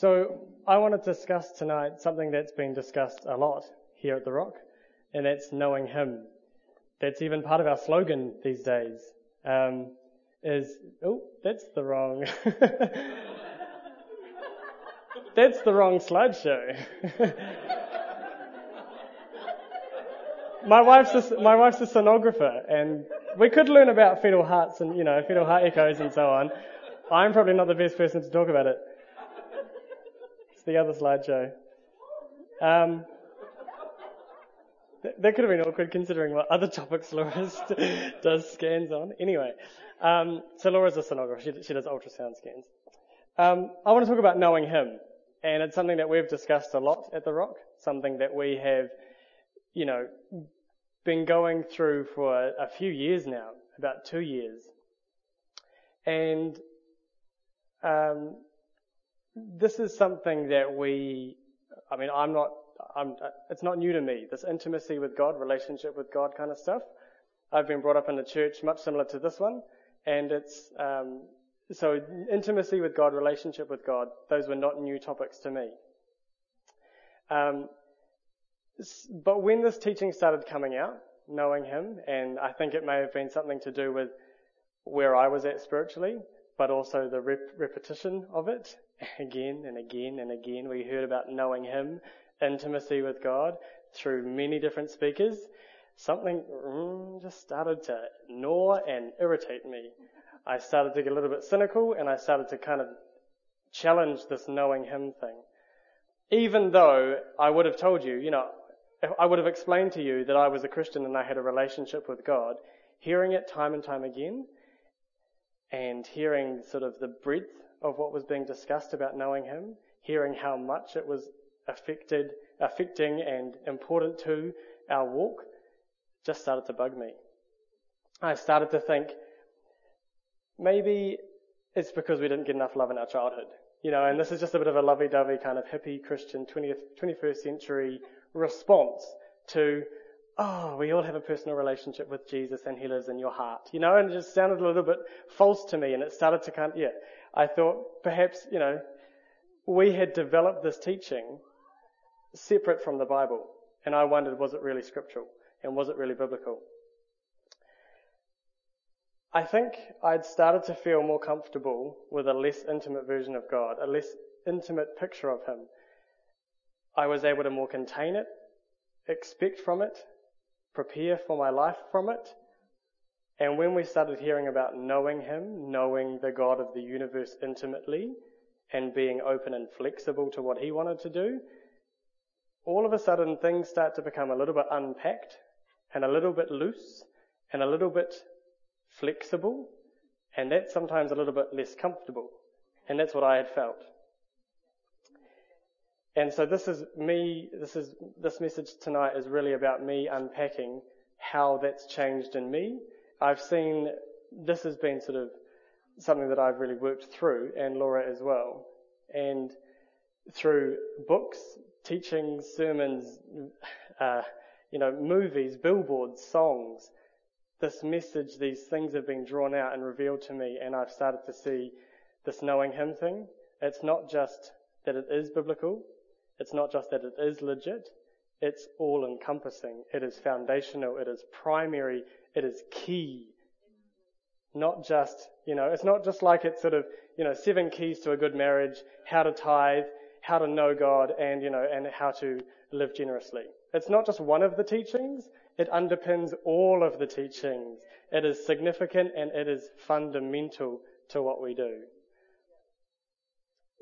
So I want to discuss tonight something that's been discussed a lot here at the Rock, and that's knowing Him. That's even part of our slogan these days. Um, is oh, that's the wrong. that's the wrong slideshow. my wife's a, my wife's a sonographer, and we could learn about fetal hearts and you know fetal heart echoes and so on. I'm probably not the best person to talk about it. The other slideshow. Um, that could have been awkward considering what other topics Laura does scans on. Anyway, um, so Laura's a sonographer. She, she does ultrasound scans. Um, I want to talk about knowing Him, and it's something that we've discussed a lot at the Rock. Something that we have, you know, been going through for a, a few years now, about two years, and um, this is something that we. I mean, I'm not I'm, it's not new to me. This intimacy with God, relationship with God kind of stuff. I've been brought up in a church much similar to this one, and it's um, so intimacy with God, relationship with God. Those were not new topics to me. Um, but when this teaching started coming out, knowing Him, and I think it may have been something to do with where I was at spiritually, but also the rep- repetition of it again and again and again. We heard about knowing Him intimacy with God through many different speakers, something mm, just started to gnaw and irritate me. I started to get a little bit cynical and I started to kind of challenge this knowing Him thing. Even though I would have told you, you know, I would have explained to you that I was a Christian and I had a relationship with God, hearing it time and time again, and hearing sort of the breadth of what was being discussed about knowing Him, hearing how much it was affected, affecting and important to our walk just started to bug me. I started to think maybe it's because we didn't get enough love in our childhood. You know, and this is just a bit of a lovey-dovey kind of hippie Christian 20th, 21st century response to, oh, we all have a personal relationship with Jesus and he lives in your heart. You know, and it just sounded a little bit false to me and it started to kind of, yeah, I thought perhaps, you know, we had developed this teaching separate from the Bible. And I wondered, was it really scriptural? And was it really biblical? I think I'd started to feel more comfortable with a less intimate version of God, a less intimate picture of Him. I was able to more contain it, expect from it, prepare for my life from it. And when we started hearing about knowing Him, knowing the God of the universe intimately, and being open and flexible to what He wanted to do, all of a sudden things start to become a little bit unpacked and a little bit loose and a little bit flexible and that's sometimes a little bit less comfortable. And that's what I had felt. And so this is me, this is, this message tonight is really about me unpacking how that's changed in me. I've seen, this has been sort of something that I've really worked through and Laura as well. And through books, teachings, sermons, uh, you know, movies, billboards, songs. This message, these things have been drawn out and revealed to me, and I've started to see this knowing Him thing. It's not just that it is biblical. It's not just that it is legit. It's all encompassing. It is foundational. It is primary. It is key. Not just, you know, it's not just like it's sort of, you know, seven keys to a good marriage, how to tithe, how to know God and, you know, and how to live generously. It's not just one of the teachings, it underpins all of the teachings. It is significant and it is fundamental to what we do.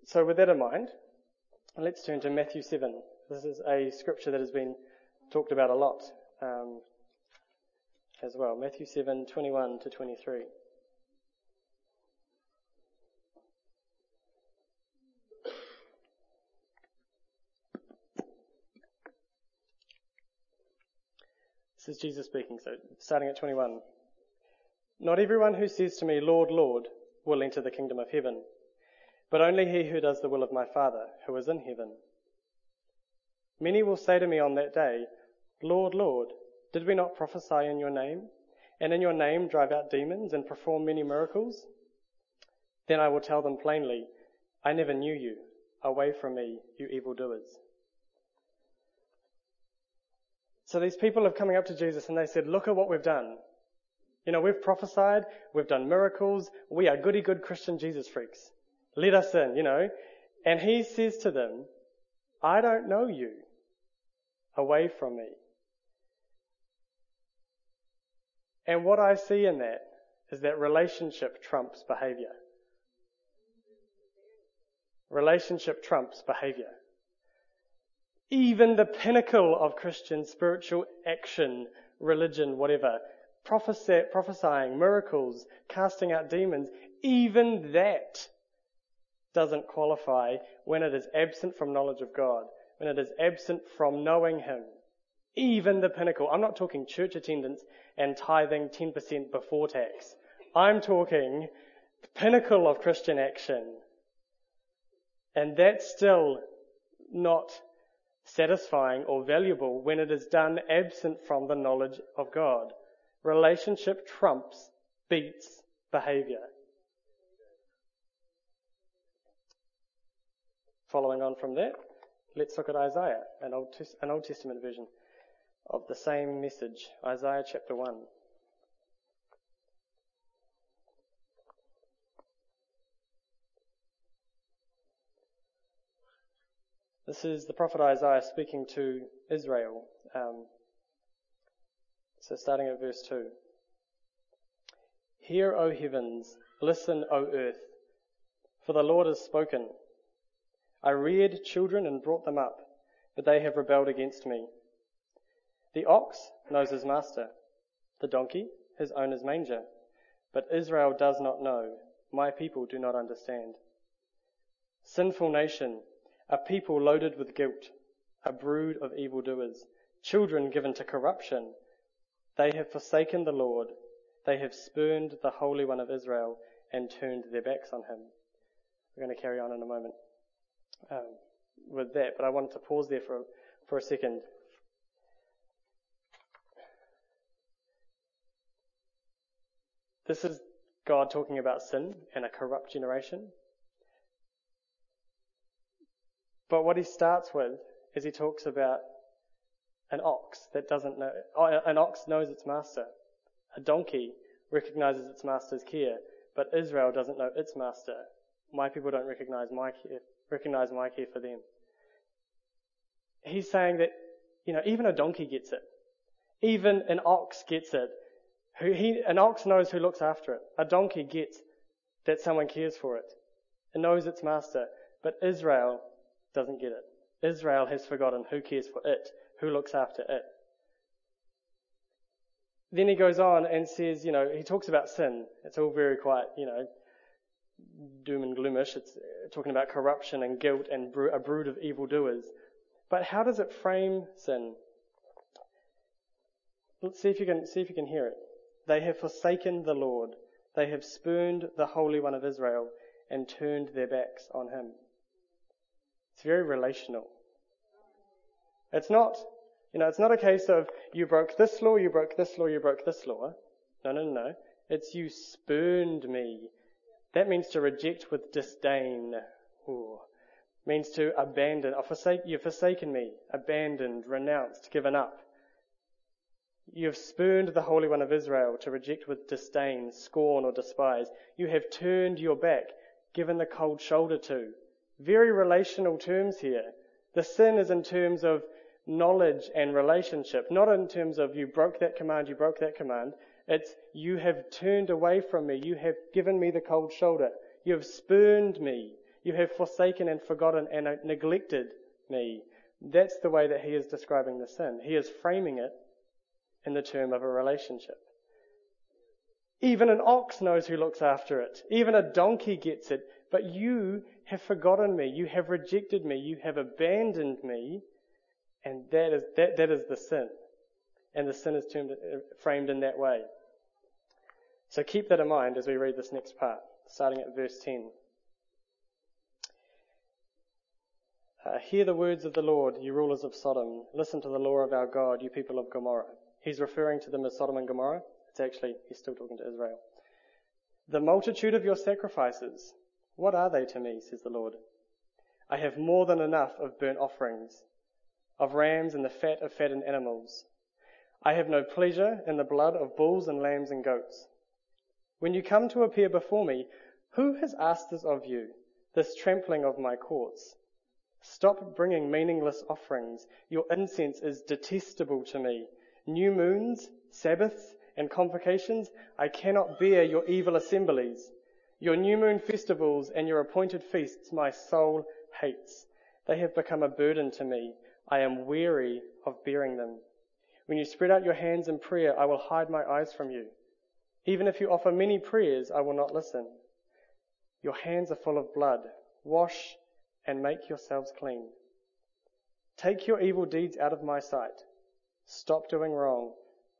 So with that in mind, let's turn to Matthew 7. This is a scripture that has been talked about a lot um, as well. Matthew 7, 21 to 23. This is Jesus speaking, so starting at 21. Not everyone who says to me, Lord, Lord, will enter the kingdom of heaven, but only he who does the will of my Father who is in heaven. Many will say to me on that day, Lord, Lord, did we not prophesy in your name, and in your name drive out demons and perform many miracles? Then I will tell them plainly, I never knew you. Away from me, you evildoers. So these people are coming up to Jesus and they said, look at what we've done. You know, we've prophesied, we've done miracles, we are goody good Christian Jesus freaks. Let us in, you know. And he says to them, I don't know you. Away from me. And what I see in that is that relationship trumps behavior. Relationship trumps behavior. Even the pinnacle of Christian spiritual action, religion, whatever, prophesying, miracles, casting out demons, even that doesn't qualify when it is absent from knowledge of God, when it is absent from knowing Him. Even the pinnacle. I'm not talking church attendance and tithing 10% before tax. I'm talking the pinnacle of Christian action. And that's still not satisfying or valuable when it is done absent from the knowledge of God. Relationship trumps, beats behavior. Following on from that, let's look at Isaiah, an Old, an Old Testament version of the same message. Isaiah chapter 1. This is the prophet Isaiah speaking to Israel. Um, so starting at verse 2. Hear, O heavens, listen, O earth, for the Lord has spoken. I reared children and brought them up, but they have rebelled against me. The ox knows his master, the donkey his owner's manger, but Israel does not know, my people do not understand. Sinful nation, a people loaded with guilt, a brood of evildoers, children given to corruption. They have forsaken the Lord. They have spurned the Holy One of Israel and turned their backs on him. We're going to carry on in a moment um, with that, but I wanted to pause there for, for a second. This is God talking about sin and a corrupt generation. But what he starts with is he talks about an ox that doesn't know, oh, an ox knows its master. A donkey recognizes its master's care, but Israel doesn't know its master. My people don't recognize my care, recognize my care for them. He's saying that, you know, even a donkey gets it. Even an ox gets it. Who he, an ox knows who looks after it. A donkey gets that someone cares for it. It knows its master. But Israel doesn't get it. Israel has forgotten who cares for it, who looks after it. Then he goes on and says, you know, he talks about sin. It's all very quite, you know, doom and gloomish. It's talking about corruption and guilt and a brood of evildoers. But how does it frame sin? Let's see if you can see if you can hear it. They have forsaken the Lord. They have spurned the Holy One of Israel and turned their backs on him. It's very relational. It's not, you know, it's not a case of you broke this law, you broke this law, you broke this law. No, no, no. It's you spurned me. That means to reject with disdain. Ooh. Means to abandon, or forsake, you've forsaken me, abandoned, renounced, given up. You have spurned the Holy One of Israel to reject with disdain, scorn, or despise. You have turned your back, given the cold shoulder to. Very relational terms here. The sin is in terms of knowledge and relationship, not in terms of you broke that command, you broke that command. It's you have turned away from me, you have given me the cold shoulder, you have spurned me, you have forsaken and forgotten and neglected me. That's the way that he is describing the sin. He is framing it in the term of a relationship. Even an ox knows who looks after it. Even a donkey gets it. But you have forgotten me. You have rejected me. You have abandoned me. And that is, that, that is the sin. And the sin is termed, framed in that way. So keep that in mind as we read this next part, starting at verse 10. Uh, hear the words of the Lord, you rulers of Sodom. Listen to the law of our God, you people of Gomorrah. He's referring to them as Sodom and Gomorrah. It's actually, he's still talking to Israel. The multitude of your sacrifices, what are they to me, says the Lord? I have more than enough of burnt offerings, of rams and the fat of fattened animals. I have no pleasure in the blood of bulls and lambs and goats. When you come to appear before me, who has asked this of you, this trampling of my courts? Stop bringing meaningless offerings. Your incense is detestable to me. New moons, Sabbaths, and convocations, I cannot bear your evil assemblies. Your new moon festivals and your appointed feasts my soul hates. They have become a burden to me. I am weary of bearing them. When you spread out your hands in prayer, I will hide my eyes from you. Even if you offer many prayers, I will not listen. Your hands are full of blood. Wash and make yourselves clean. Take your evil deeds out of my sight. Stop doing wrong.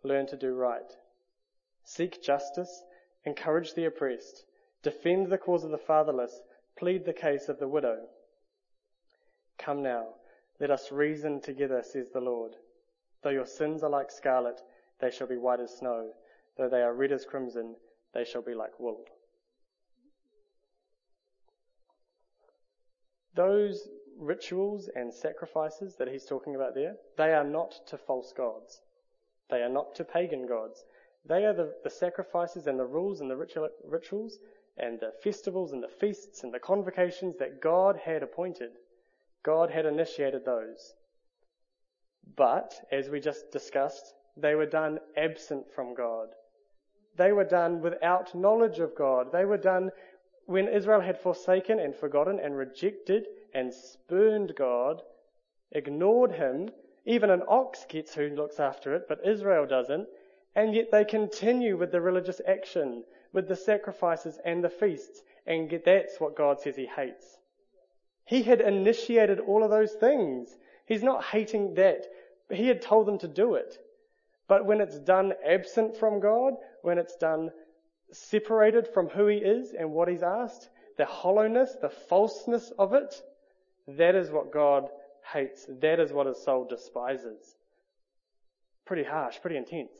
Learn to do right. Seek justice. Encourage the oppressed. Defend the cause of the fatherless. Plead the case of the widow. Come now. Let us reason together, says the Lord. Though your sins are like scarlet, they shall be white as snow. Though they are red as crimson, they shall be like wool. Those rituals and sacrifices that he's talking about there, they are not to false gods. They are not to pagan gods. They are the, the sacrifices and the rules and the ritual, rituals and the festivals and the feasts and the convocations that God had appointed. God had initiated those. But, as we just discussed, they were done absent from God. They were done without knowledge of God. They were done when Israel had forsaken and forgotten and rejected and spurned God, ignored Him. Even an ox gets who looks after it, but Israel doesn't. And yet they continue with the religious action, with the sacrifices and the feasts, and that's what God says He hates. He had initiated all of those things. He's not hating that. He had told them to do it. But when it's done absent from God, when it's done separated from who He is and what He's asked, the hollowness, the falseness of it, that is what God hates. That is what His soul despises. Pretty harsh, pretty intense.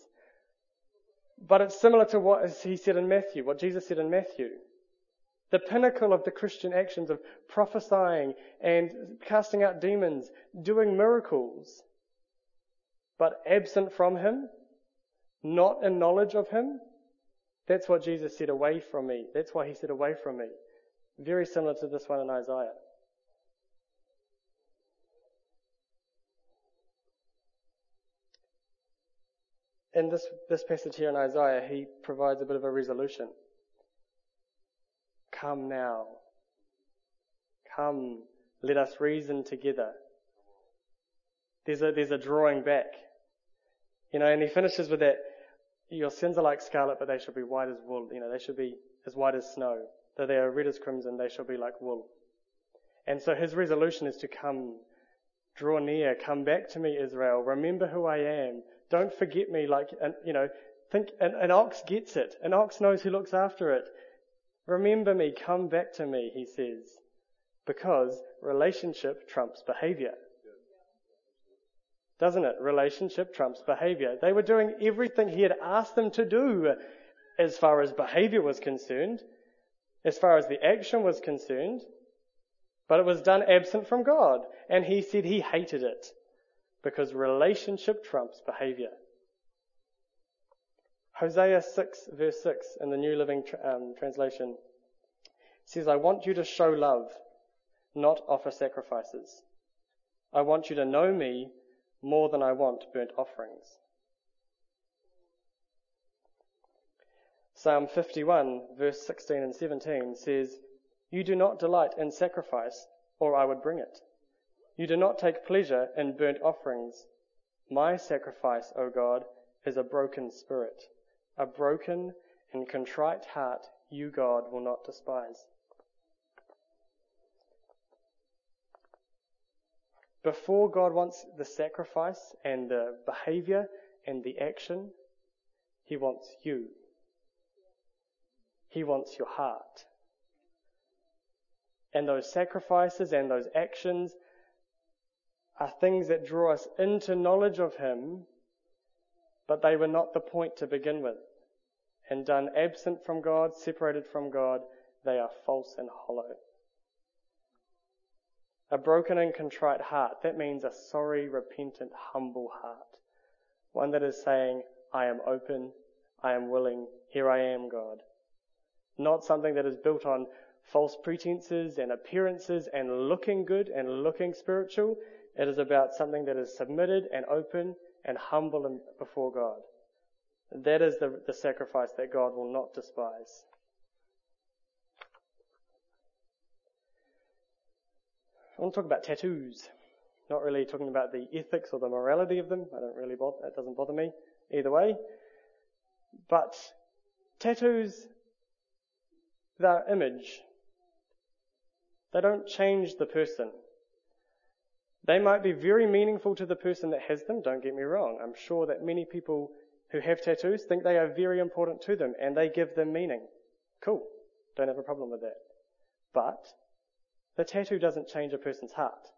But it's similar to what He said in Matthew, what Jesus said in Matthew. The pinnacle of the Christian actions of prophesying and casting out demons, doing miracles, but absent from Him, not in knowledge of Him. That's what Jesus said, away from me. That's why He said, away from me. Very similar to this one in Isaiah. In this, this passage here in Isaiah, he provides a bit of a resolution. Come now. Come, let us reason together. There's a, there's a drawing back. You know, and he finishes with that, your sins are like scarlet, but they shall be white as wool. You know, they shall be as white as snow. Though they are red as crimson, they shall be like wool. And so his resolution is to come, draw near, come back to me, Israel. Remember who I am. Don't forget me like, and, you know, think, an, an ox gets it. An ox knows who looks after it. Remember me, come back to me, he says. Because relationship trumps behavior. Doesn't it? Relationship trumps behavior. They were doing everything he had asked them to do as far as behavior was concerned, as far as the action was concerned, but it was done absent from God. And he said he hated it because relationship trumps behavior. Hosea 6 verse 6 in the New Living um, Translation says, I want you to show love, not offer sacrifices. I want you to know me more than I want burnt offerings. Psalm 51 verse 16 and 17 says, You do not delight in sacrifice, or I would bring it. You do not take pleasure in burnt offerings. My sacrifice, O God, is a broken spirit. A broken and contrite heart you, God, will not despise. Before God wants the sacrifice and the behavior and the action, He wants you. He wants your heart. And those sacrifices and those actions are things that draw us into knowledge of Him, but they were not the point to begin with. And done absent from God, separated from God, they are false and hollow. A broken and contrite heart. That means a sorry, repentant, humble heart. One that is saying, I am open, I am willing, here I am, God. Not something that is built on false pretenses and appearances and looking good and looking spiritual. It is about something that is submitted and open and humble before God. That is the, the sacrifice that God will not despise. I want to talk about tattoos. Not really talking about the ethics or the morality of them. I don't really bother, that doesn't bother me either way. But tattoos, they're image. They don't change the person. They might be very meaningful to the person that has them, don't get me wrong. I'm sure that many people who have tattoos think they are very important to them and they give them meaning. Cool. Don't have a problem with that. But the tattoo doesn't change a person's heart.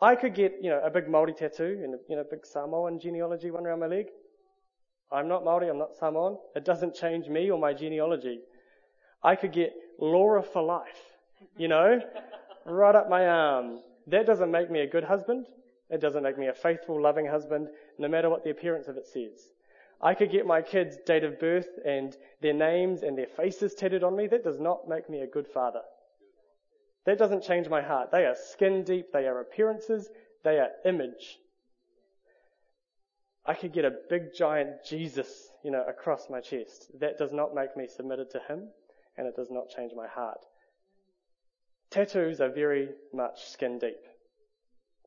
I could get, you know, a big Māori tattoo and, you know, big Samoan genealogy one around my leg. I'm not Māori, I'm not Samoan. It doesn't change me or my genealogy. I could get Laura for life, you know, right up my arm. That doesn't make me a good husband. It doesn't make me a faithful, loving husband, no matter what the appearance of it says. I could get my kids' date of birth and their names and their faces tattooed on me. That does not make me a good father. That doesn't change my heart. They are skin deep. They are appearances. They are image. I could get a big giant Jesus, you know, across my chest. That does not make me submitted to Him and it does not change my heart. Tattoos are very much skin deep.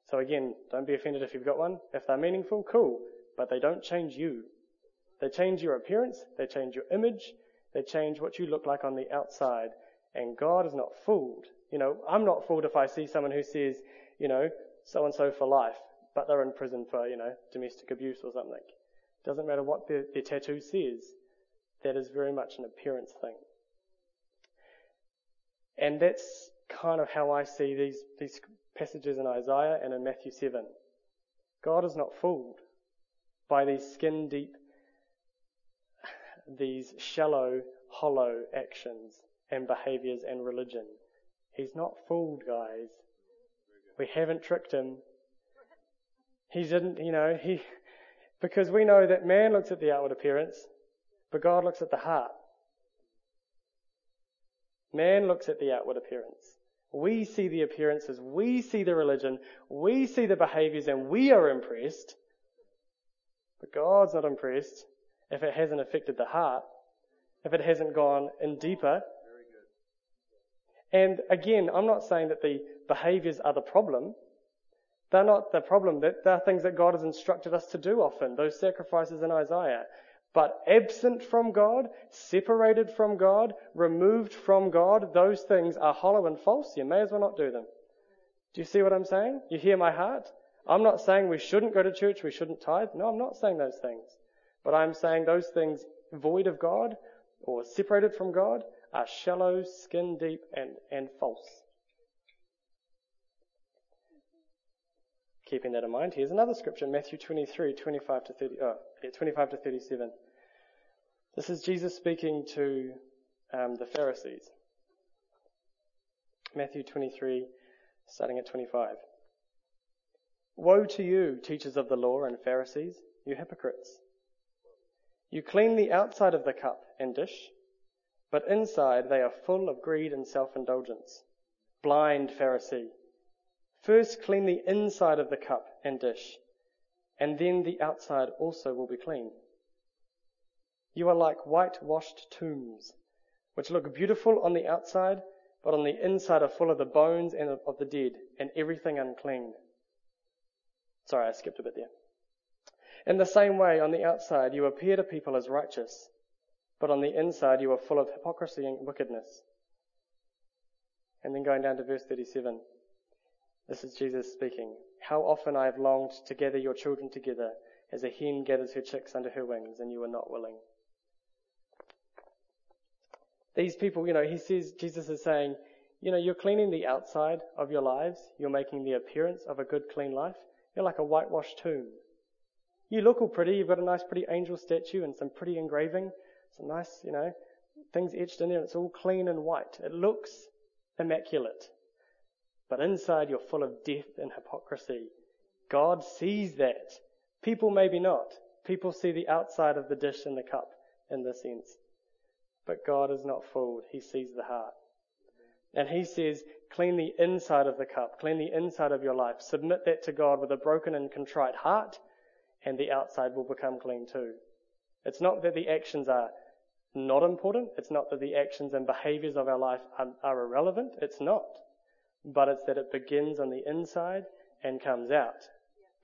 So again, don't be offended if you've got one. If they're meaningful, cool. But they don't change you. They change your appearance. They change your image. They change what you look like on the outside. And God is not fooled. You know, I'm not fooled if I see someone who says, you know, so and so for life, but they're in prison for, you know, domestic abuse or something. Doesn't matter what their, their tattoo says. That is very much an appearance thing. And that's kind of how I see these, these passages in Isaiah and in Matthew 7. God is not fooled by these skin deep, these shallow, hollow actions and behaviors and religion. He's not fooled, guys. We haven't tricked him. He didn't, you know, he, because we know that man looks at the outward appearance, but God looks at the heart. Man looks at the outward appearance. We see the appearances, we see the religion, we see the behaviors, and we are impressed. But God's not impressed if it hasn't affected the heart, if it hasn't gone in deeper and again, I'm not saying that the behaviors are the problem. They're not the problem. They're things that God has instructed us to do often, those sacrifices in Isaiah. But absent from God, separated from God, removed from God, those things are hollow and false. You may as well not do them. Do you see what I'm saying? You hear my heart? I'm not saying we shouldn't go to church, we shouldn't tithe. No, I'm not saying those things. But I'm saying those things void of God or separated from God are shallow, skin deep, and, and false. Keeping that in mind, here's another scripture, Matthew 23, 25 to 30, oh, yeah, 25 to 37. This is Jesus speaking to um, the Pharisees. Matthew 23, starting at 25. Woe to you, teachers of the law and Pharisees, you hypocrites! You clean the outside of the cup and dish, but inside they are full of greed and self-indulgence. Blind Pharisee. First clean the inside of the cup and dish, and then the outside also will be clean. You are like whitewashed tombs, which look beautiful on the outside, but on the inside are full of the bones and of the dead, and everything unclean. Sorry, I skipped a bit there. In the same way, on the outside, you appear to people as righteous, but on the inside you are full of hypocrisy and wickedness. And then going down to verse 37. This is Jesus speaking. How often I have longed to gather your children together as a hen gathers her chicks under her wings, and you were not willing. These people, you know, he says, Jesus is saying, you know, you're cleaning the outside of your lives. You're making the appearance of a good, clean life. You're like a whitewashed tomb. You look all pretty. You've got a nice, pretty angel statue and some pretty engraving. Some nice, you know, things etched in there. It's all clean and white. It looks immaculate. but inside you're full of death and hypocrisy. God sees that. People maybe not. People see the outside of the dish and the cup in this sense. But God is not fooled. He sees the heart. And he says, clean the inside of the cup, clean the inside of your life, submit that to God with a broken and contrite heart, and the outside will become clean too. It's not that the actions are not important. It's not that the actions and behaviors of our life are, are irrelevant. It's not. But it's that it begins on the inside and comes out.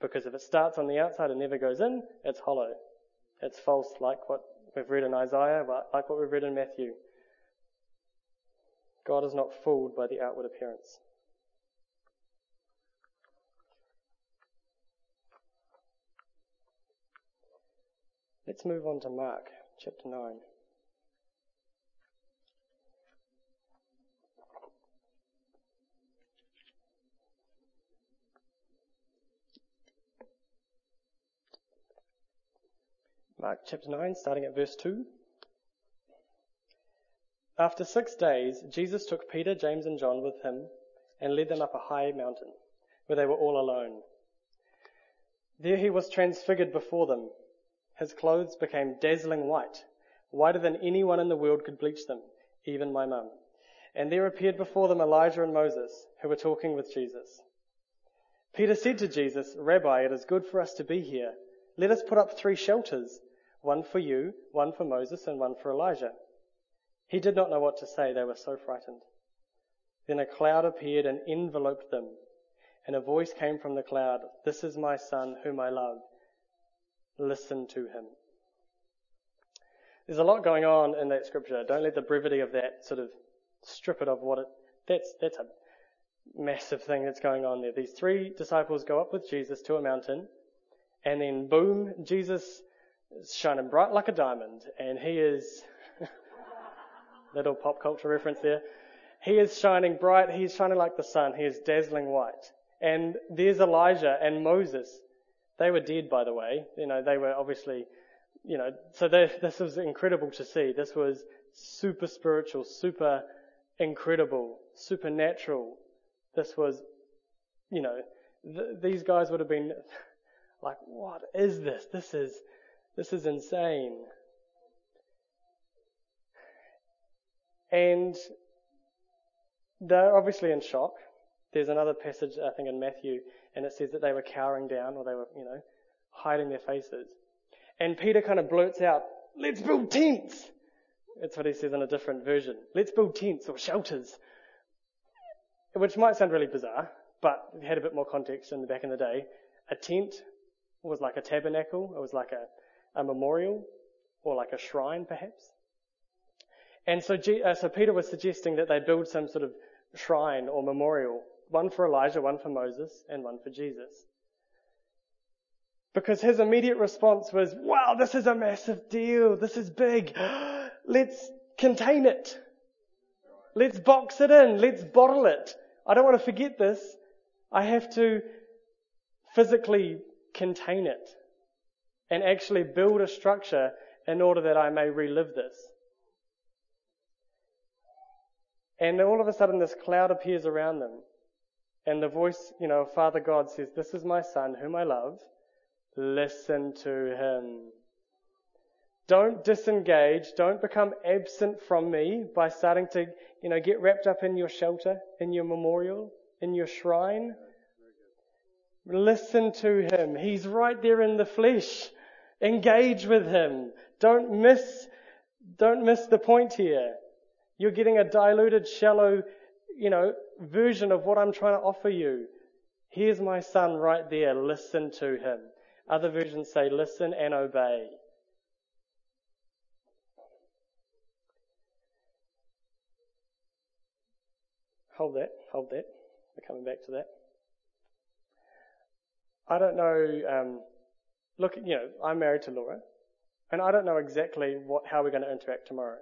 Because if it starts on the outside and never goes in, it's hollow. It's false, like what we've read in Isaiah, like what we've read in Matthew. God is not fooled by the outward appearance. Let's move on to Mark chapter 9. Mark chapter 9, starting at verse 2. After six days, Jesus took Peter, James, and John with him and led them up a high mountain, where they were all alone. There he was transfigured before them. His clothes became dazzling white, whiter than anyone in the world could bleach them, even my mum. And there appeared before them Elijah and Moses, who were talking with Jesus. Peter said to Jesus, Rabbi, it is good for us to be here. Let us put up three shelters, one for you, one for Moses, and one for Elijah. He did not know what to say, they were so frightened. Then a cloud appeared and enveloped them, and a voice came from the cloud, This is my son whom I love. Listen to him. There's a lot going on in that scripture. Don't let the brevity of that sort of strip it of what it, that's, that's a massive thing that's going on there. These three disciples go up with Jesus to a mountain, and then boom, Jesus shining bright like a diamond, and he is little pop culture reference there. He is shining bright. He's shining like the sun. He is dazzling white. And there's Elijah and Moses. They were dead, by the way. You know, they were obviously, you know, so they, this was incredible to see. This was super spiritual, super incredible, supernatural. This was, you know, th- these guys would have been like, what is this? This is, this is insane. And they're obviously in shock. There's another passage, I think, in Matthew, and it says that they were cowering down or they were, you know, hiding their faces. And Peter kind of blurts out, let's build tents. That's what he says in a different version. Let's build tents or shelters. Which might sound really bizarre, but you had a bit more context in the back in the day, a tent was like a tabernacle, it was like a, a memorial, or like a shrine perhaps. And so, uh, so Peter was suggesting that they build some sort of shrine or memorial, one for Elijah, one for Moses, and one for Jesus. Because his immediate response was, wow, this is a massive deal. This is big. Let's contain it. Let's box it in. Let's bottle it. I don't want to forget this. I have to physically contain it and actually build a structure in order that I may relive this. And all of a sudden, this cloud appears around them. And the voice, you know, Father God says, This is my son whom I love. Listen to him. Don't disengage. Don't become absent from me by starting to, you know, get wrapped up in your shelter, in your memorial, in your shrine. Listen to him. He's right there in the flesh. Engage with him. Don't miss, don't miss the point here. You're getting a diluted, shallow, you know, version of what I'm trying to offer you. Here's my son right there. Listen to him. Other versions say listen and obey. Hold that, hold that. We're coming back to that. I don't know, um, look, you know, I'm married to Laura, and I don't know exactly what, how we're going to interact tomorrow.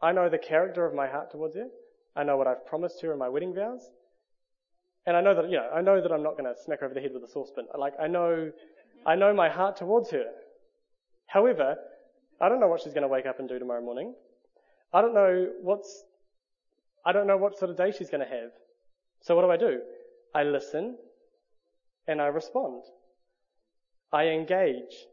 I know the character of my heart towards her. I know what I've promised her in my wedding vows. And I know that, you know, I know that I'm not going to smack her over the head with a saucepan. Like, I know, I know my heart towards her. However, I don't know what she's going to wake up and do tomorrow morning. I don't know what's, I don't know what sort of day she's going to have. So what do I do? I listen and I respond. I engage.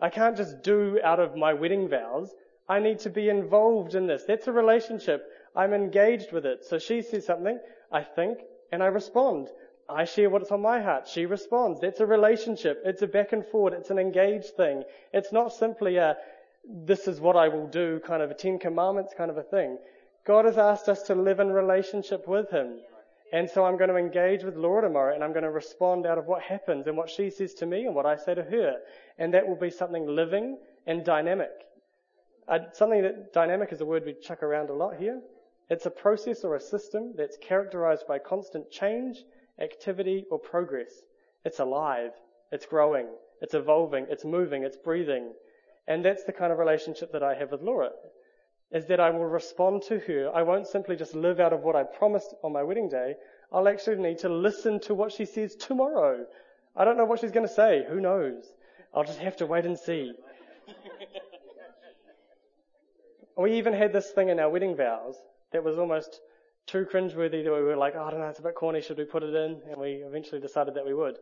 I can't just do out of my wedding vows. I need to be involved in this. That's a relationship. I'm engaged with it. So she says something, I think, and I respond. I share what's on my heart. She responds. That's a relationship. It's a back and forward. It's an engaged thing. It's not simply a, this is what I will do kind of a Ten Commandments kind of a thing. God has asked us to live in relationship with Him. And so I'm going to engage with Laura tomorrow and I'm going to respond out of what happens and what she says to me and what I say to her. And that will be something living and dynamic. Uh, something that dynamic is a word we chuck around a lot here. It's a process or a system that's characterized by constant change, activity, or progress. It's alive. It's growing. It's evolving. It's moving. It's breathing. And that's the kind of relationship that I have with Laura is that I will respond to her. I won't simply just live out of what I promised on my wedding day. I'll actually need to listen to what she says tomorrow. I don't know what she's going to say. Who knows? I'll just have to wait and see. we even had this thing in our wedding vows that was almost too cringeworthy that we were like, oh, I don't know, it's a bit corny. Should we put it in? And we eventually decided that we would.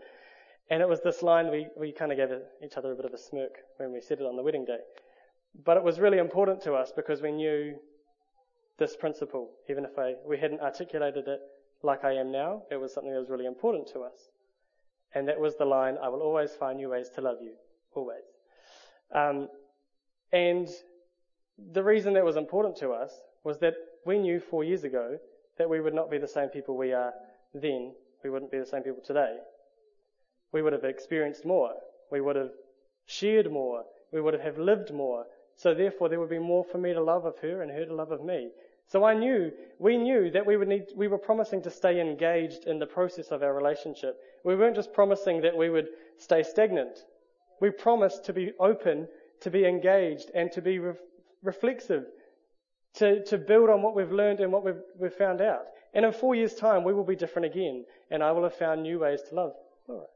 And it was this line we, we kind of gave each other a bit of a smirk when we said it on the wedding day. But it was really important to us because we knew this principle, even if I, we hadn't articulated it like I am now, it was something that was really important to us. And that was the line, I will always find new ways to love you. Always. Um, and the reason that was important to us was that we knew four years ago that we would not be the same people we are then. We wouldn't be the same people today. We would have experienced more. We would have shared more. We would have lived more. So therefore there would be more for me to love of her and her to love of me. So I knew, we knew that we would need, we were promising to stay engaged in the process of our relationship. We weren't just promising that we would stay stagnant. We promised to be open, to be engaged, and to be re- reflexive, to, to build on what we've learned and what we've, we've found out. And in four years' time, we will be different again, and I will have found new ways to love Laura.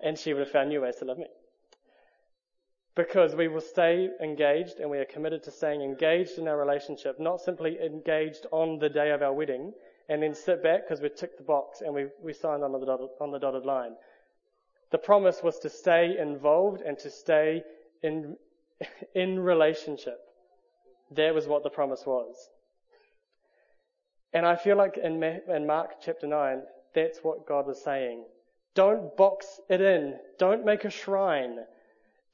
And she would have found new ways to love me because we will stay engaged and we are committed to staying engaged in our relationship, not simply engaged on the day of our wedding and then sit back because we ticked the box and we, we signed on the, dotted, on the dotted line. The promise was to stay involved and to stay in, in relationship. That was what the promise was. And I feel like in, in Mark chapter 9, that's what God was saying. Don't box it in. Don't make a shrine.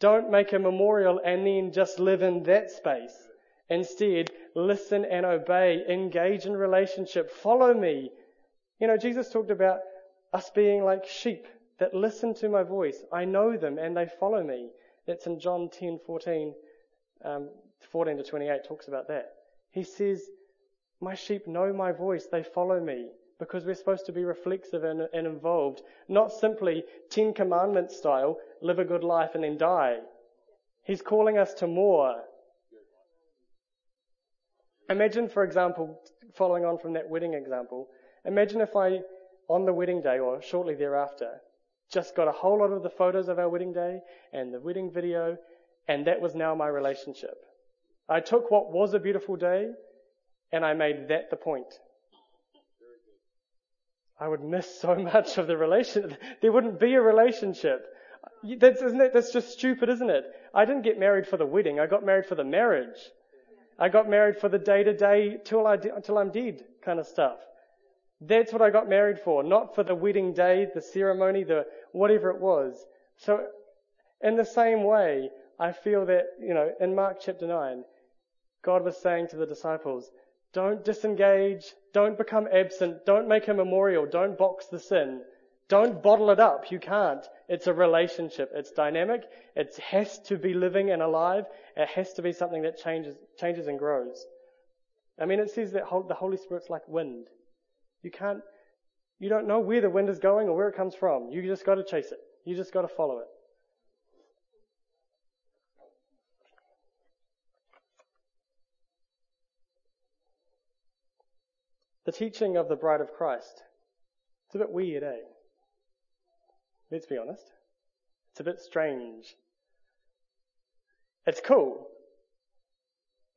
Don't make a memorial and then just live in that space. Instead, listen and obey, engage in relationship, follow me. You know, Jesus talked about us being like sheep that listen to my voice. I know them and they follow me. That's in John 10, 14, um, 14 to 28 talks about that. He says, my sheep know my voice, they follow me because we're supposed to be reflexive and, and involved, not simply Ten Commandments style, live a good life and then die. He's calling us to more. Imagine, for example, following on from that wedding example, imagine if I, on the wedding day or shortly thereafter, just got a whole lot of the photos of our wedding day and the wedding video, and that was now my relationship. I took what was a beautiful day and I made that the point. I would miss so much of the relationship. There wouldn't be a relationship. That's, isn't it, that's just stupid, isn't it? I didn't get married for the wedding. I got married for the marriage. I got married for the day to day till I till I'm dead kind of stuff. That's what I got married for, not for the wedding day, the ceremony, the whatever it was. So, in the same way, I feel that you know in Mark chapter nine, God was saying to the disciples, don't disengage. Don't become absent. Don't make a memorial. Don't box the sin. Don't bottle it up. You can't. It's a relationship. It's dynamic. It has to be living and alive. It has to be something that changes, changes and grows. I mean, it says that the Holy Spirit's like wind. You can't, you don't know where the wind is going or where it comes from. You just got to chase it. You just got to follow it. The teaching of the bride of Christ. It's a bit weird, eh? Let's be honest. It's a bit strange. It's cool,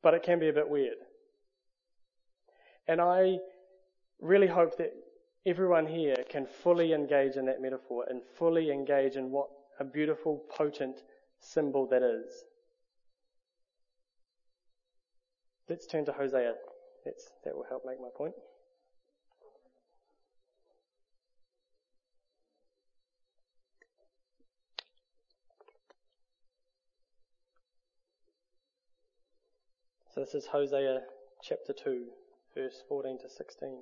but it can be a bit weird. And I, really hope that everyone here can fully engage in that metaphor and fully engage in what a beautiful, potent symbol that is. Let's turn to Hosea. That's, that will help make my point. So this is Hosea chapter 2, verse 14 to 16.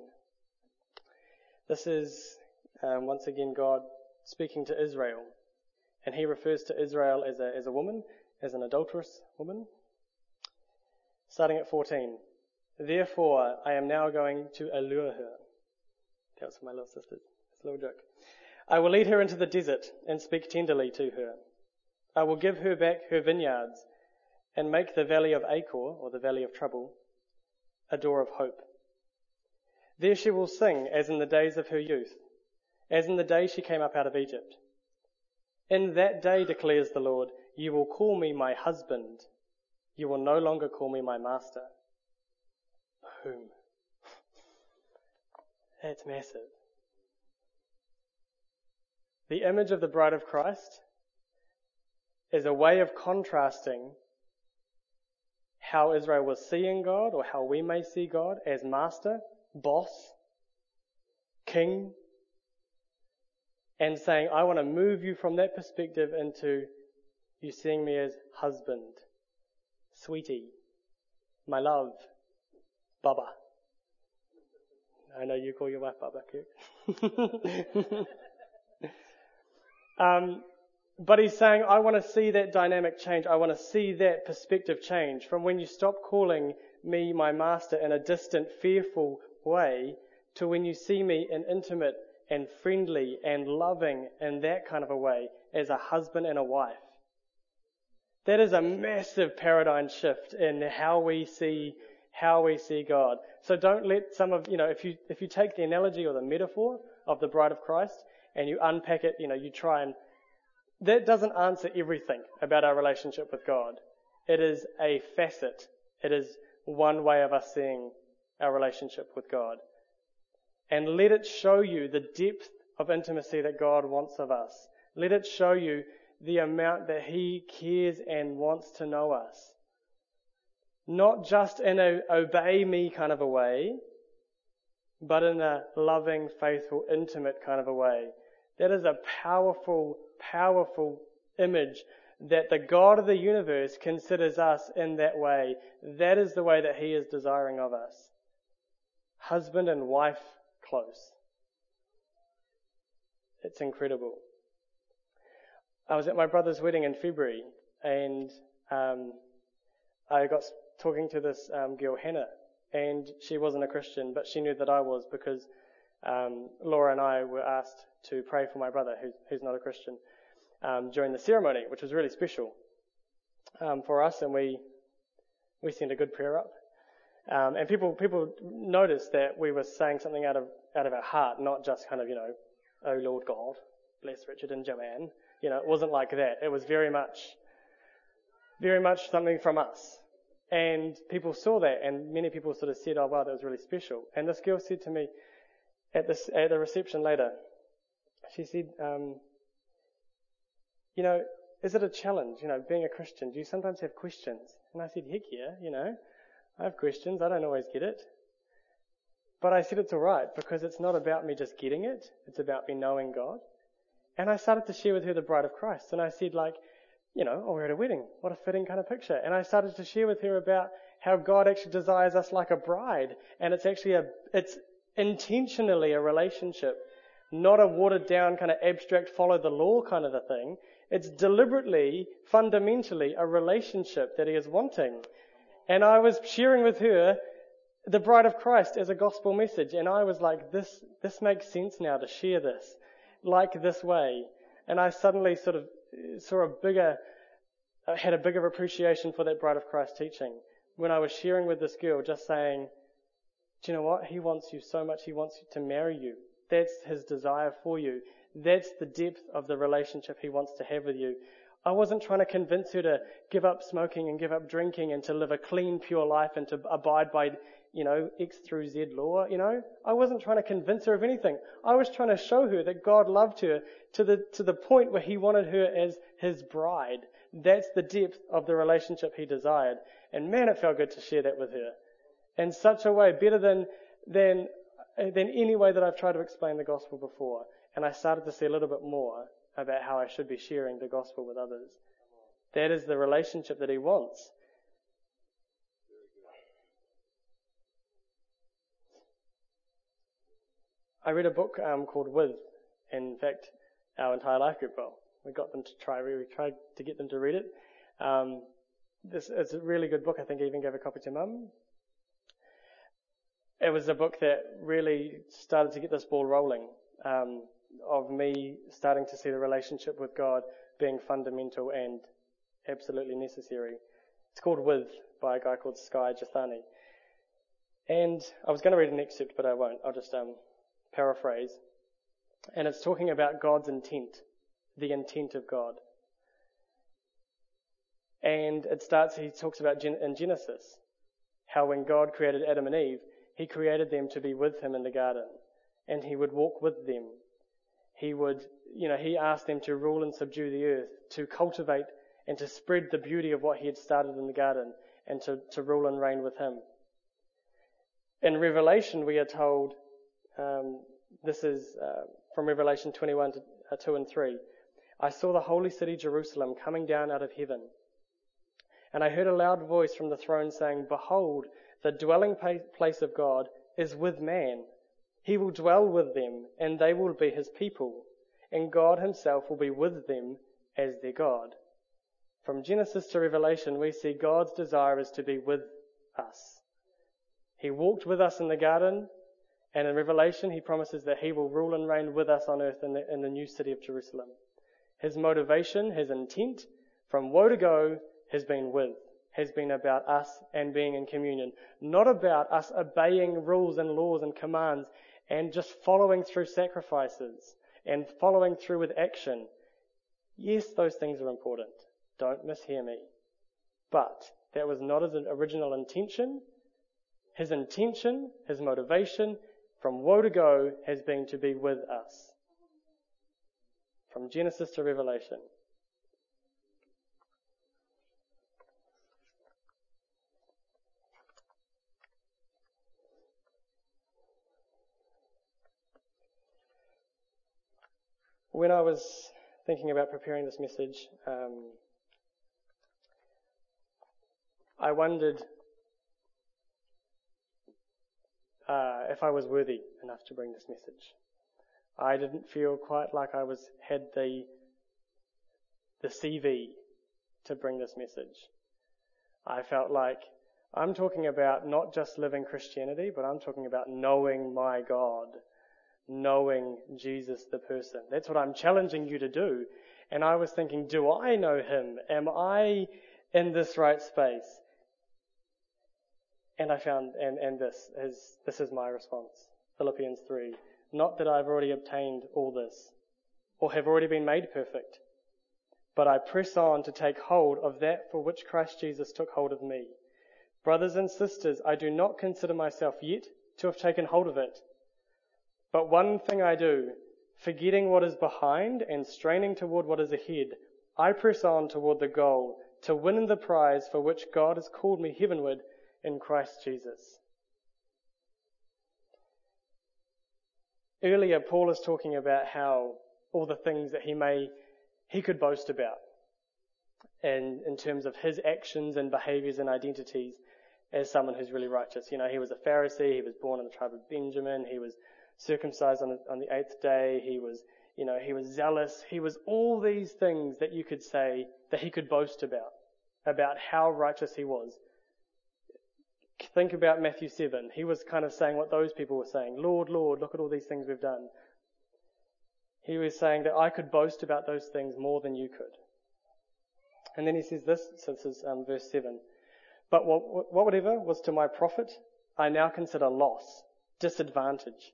This is um, once again God speaking to Israel. And he refers to Israel as a, as a woman, as an adulterous woman. Starting at 14. Therefore, I am now going to allure her. That was my little sister. It's a little joke. I will lead her into the desert and speak tenderly to her. I will give her back her vineyards and make the valley of Achor, or the valley of trouble, a door of hope. There she will sing as in the days of her youth, as in the day she came up out of Egypt. In that day, declares the Lord, you will call me my husband. You will no longer call me my master. Whom? That's massive. The image of the bride of Christ is a way of contrasting how Israel was seeing God or how we may see God as master, boss, king, and saying, I want to move you from that perspective into you seeing me as husband, sweetie, my love, Baba. I know you call your wife Baba, Kirk. um, but he's saying, I want to see that dynamic change. I want to see that perspective change from when you stop calling me my master in a distant, fearful way to when you see me in intimate and friendly and loving in that kind of a way as a husband and a wife. That is a massive paradigm shift in how we see how we see God. So don't let some of you know if you if you take the analogy or the metaphor of the bride of Christ and you unpack it, you know, you try and that doesn't answer everything about our relationship with God. It is a facet. It is one way of us seeing our relationship with God and let it show you the depth of intimacy that God wants of us. Let it show you the amount that He cares and wants to know us. Not just in a obey me kind of a way, but in a loving, faithful, intimate kind of a way. That is a powerful, powerful image that the God of the universe considers us in that way. That is the way that He is desiring of us. Husband and wife close. It's incredible. I was at my brother's wedding in February, and um, I got talking to this um, girl, Hannah, and she wasn't a Christian, but she knew that I was because um, Laura and I were asked to pray for my brother, who's, who's not a Christian, um, during the ceremony, which was really special um, for us, and we we sent a good prayer up. Um, and people people noticed that we were saying something out of out of our heart, not just kind of you know, oh Lord God, bless Richard and Joanne. You know, it wasn't like that. It was very much, very much something from us. And people saw that, and many people sort of said, "Oh wow, that was really special." And this girl said to me at this at the reception later, she said, um, "You know, is it a challenge? You know, being a Christian, do you sometimes have questions?" And I said, "Heck yeah, you know." I have questions. I don't always get it. But I said it's alright because it's not about me just getting it. It's about me knowing God. And I started to share with her the bride of Christ. And I said like, you know, oh, we're at a wedding. What a fitting kind of picture. And I started to share with her about how God actually desires us like a bride. And it's actually a, it's intentionally a relationship, not a watered down kind of abstract follow the law kind of a thing. It's deliberately, fundamentally a relationship that he is wanting. And I was sharing with her the bride of Christ as a gospel message. And I was like, this, this makes sense now to share this like this way. And I suddenly sort of saw a bigger, had a bigger appreciation for that bride of Christ teaching when I was sharing with this girl, just saying, do you know what? He wants you so much. He wants you to marry you. That's his desire for you. That's the depth of the relationship he wants to have with you. I wasn't trying to convince her to give up smoking and give up drinking and to live a clean, pure life and to abide by, you know, X through Z law, you know. I wasn't trying to convince her of anything. I was trying to show her that God loved her to the, to the point where he wanted her as his bride. That's the depth of the relationship he desired. And man, it felt good to share that with her. In such a way, better than, than, than any way that I've tried to explain the gospel before. And I started to see a little bit more about how I should be sharing the gospel with others. That is the relationship that he wants. I read a book um, called With. In fact, our entire life group, well, we got them to try, we tried to get them to read it. Um, this is a really good book. I think I even gave a copy to mum. It was a book that really started to get this ball rolling um, of me starting to see the relationship with God being fundamental and absolutely necessary. It's called With by a guy called Skye Jethani. And I was going to read an excerpt, but I won't. I'll just um, paraphrase. And it's talking about God's intent, the intent of God. And it starts, he talks about in Genesis, how when God created Adam and Eve, he created them to be with him in the garden. And he would walk with them. He would, you know, he asked them to rule and subdue the earth, to cultivate and to spread the beauty of what he had started in the garden, and to, to rule and reign with him. In Revelation, we are told um, this is uh, from Revelation 21 to, uh, 2 and 3. I saw the holy city Jerusalem coming down out of heaven. And I heard a loud voice from the throne saying, Behold, the dwelling place of God is with man. He will dwell with them, and they will be his people, and God himself will be with them as their God. From Genesis to Revelation, we see God's desire is to be with us. He walked with us in the garden, and in Revelation, he promises that he will rule and reign with us on earth in the, in the new city of Jerusalem. His motivation, his intent from woe to go has been with, has been about us and being in communion. Not about us obeying rules and laws and commands and just following through sacrifices and following through with action. Yes, those things are important. Don't mishear me. But that was not his original intention. His intention, his motivation, from woe to go has been to be with us. From Genesis to Revelation. When I was thinking about preparing this message, um, I wondered uh, if I was worthy enough to bring this message. I didn't feel quite like I was had the the CV to bring this message. I felt like I'm talking about not just living Christianity, but I'm talking about knowing my God, knowing Jesus the person. That's what I'm challenging you to do. And I was thinking, do I know him? Am I in this right space? And I found, and, and this is, this is my response. Philippians 3. Not that I've already obtained all this, or have already been made perfect, but I press on to take hold of that for which Christ Jesus took hold of me. Brothers and sisters, I do not consider myself yet to have taken hold of it. But one thing I do, forgetting what is behind and straining toward what is ahead, I press on toward the goal to win the prize for which God has called me heavenward in Christ Jesus. Earlier, Paul is talking about how all the things that he may, he could boast about, and in terms of his actions and behaviors and identities as someone who's really righteous. You know, he was a Pharisee, he was born in the tribe of Benjamin, he was circumcised on on the eighth day, he was, you know, he was zealous, he was all these things that you could say that he could boast about, about how righteous he was think about Matthew 7. He was kind of saying what those people were saying. Lord, Lord, look at all these things we've done. He was saying that I could boast about those things more than you could. And then he says this, so this is um, verse 7. But what, whatever was to my profit, I now consider loss, disadvantage,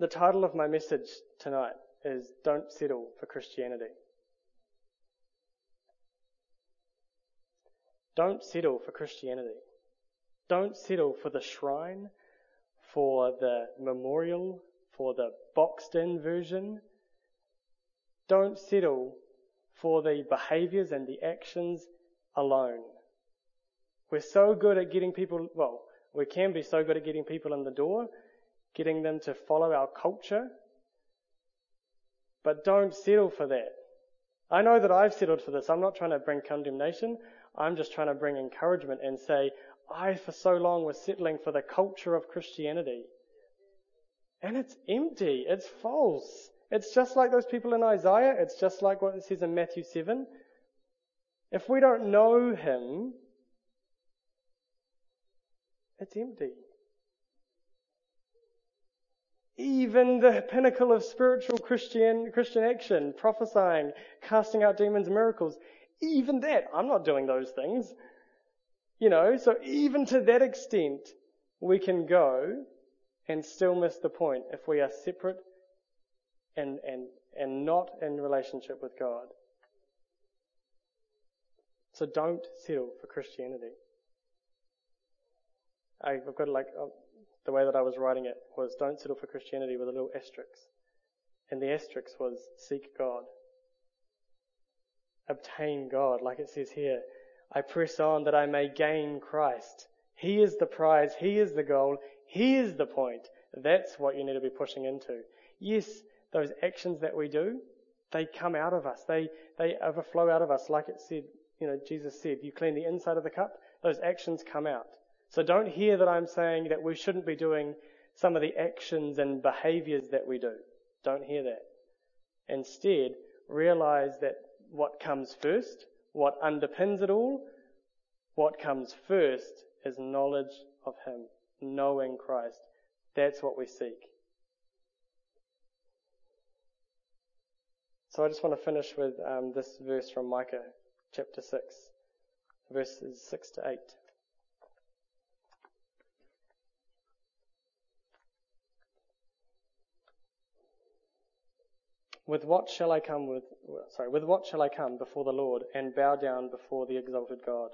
The title of my message tonight is Don't Settle for Christianity. Don't settle for Christianity. Don't settle for the shrine, for the memorial, for the boxed in version. Don't settle for the behaviors and the actions alone. We're so good at getting people, well, we can be so good at getting people in the door, getting them to follow our culture, but don't settle for that. I know that I've settled for this. I'm not trying to bring condemnation. I'm just trying to bring encouragement and say, I for so long was settling for the culture of Christianity. And it's empty. It's false. It's just like those people in Isaiah. It's just like what it says in Matthew 7. If we don't know Him, it's empty. Even the pinnacle of spiritual Christian, Christian action, prophesying, casting out demons, miracles, even that, I'm not doing those things. You know, so even to that extent, we can go and still miss the point if we are separate and, and, and not in relationship with God. So don't settle for Christianity. I've got like, uh, the way that I was writing it was don't settle for Christianity with a little asterisk. And the asterisk was seek God obtain God, like it says here. I press on that I may gain Christ. He is the prize. He is the goal. He is the point. That's what you need to be pushing into. Yes, those actions that we do, they come out of us. They, they overflow out of us. Like it said, you know, Jesus said, you clean the inside of the cup, those actions come out. So don't hear that I'm saying that we shouldn't be doing some of the actions and behaviors that we do. Don't hear that. Instead, realize that what comes first, what underpins it all, what comes first is knowledge of Him, knowing Christ. That's what we seek. So I just want to finish with um, this verse from Micah chapter 6, verses 6 to 8. With what shall I come with, sorry, with what shall I come before the Lord and bow down before the exalted God?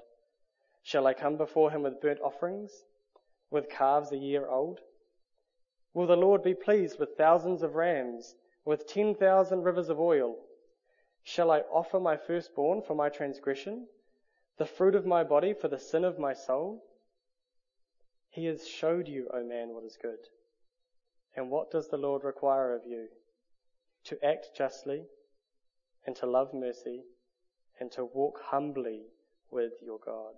Shall I come before him with burnt offerings, with calves a year old? Will the Lord be pleased with thousands of rams, with ten thousand rivers of oil? Shall I offer my firstborn for my transgression, the fruit of my body for the sin of my soul? He has showed you, O man, what is good. And what does the Lord require of you? To act justly and to love mercy and to walk humbly with your God.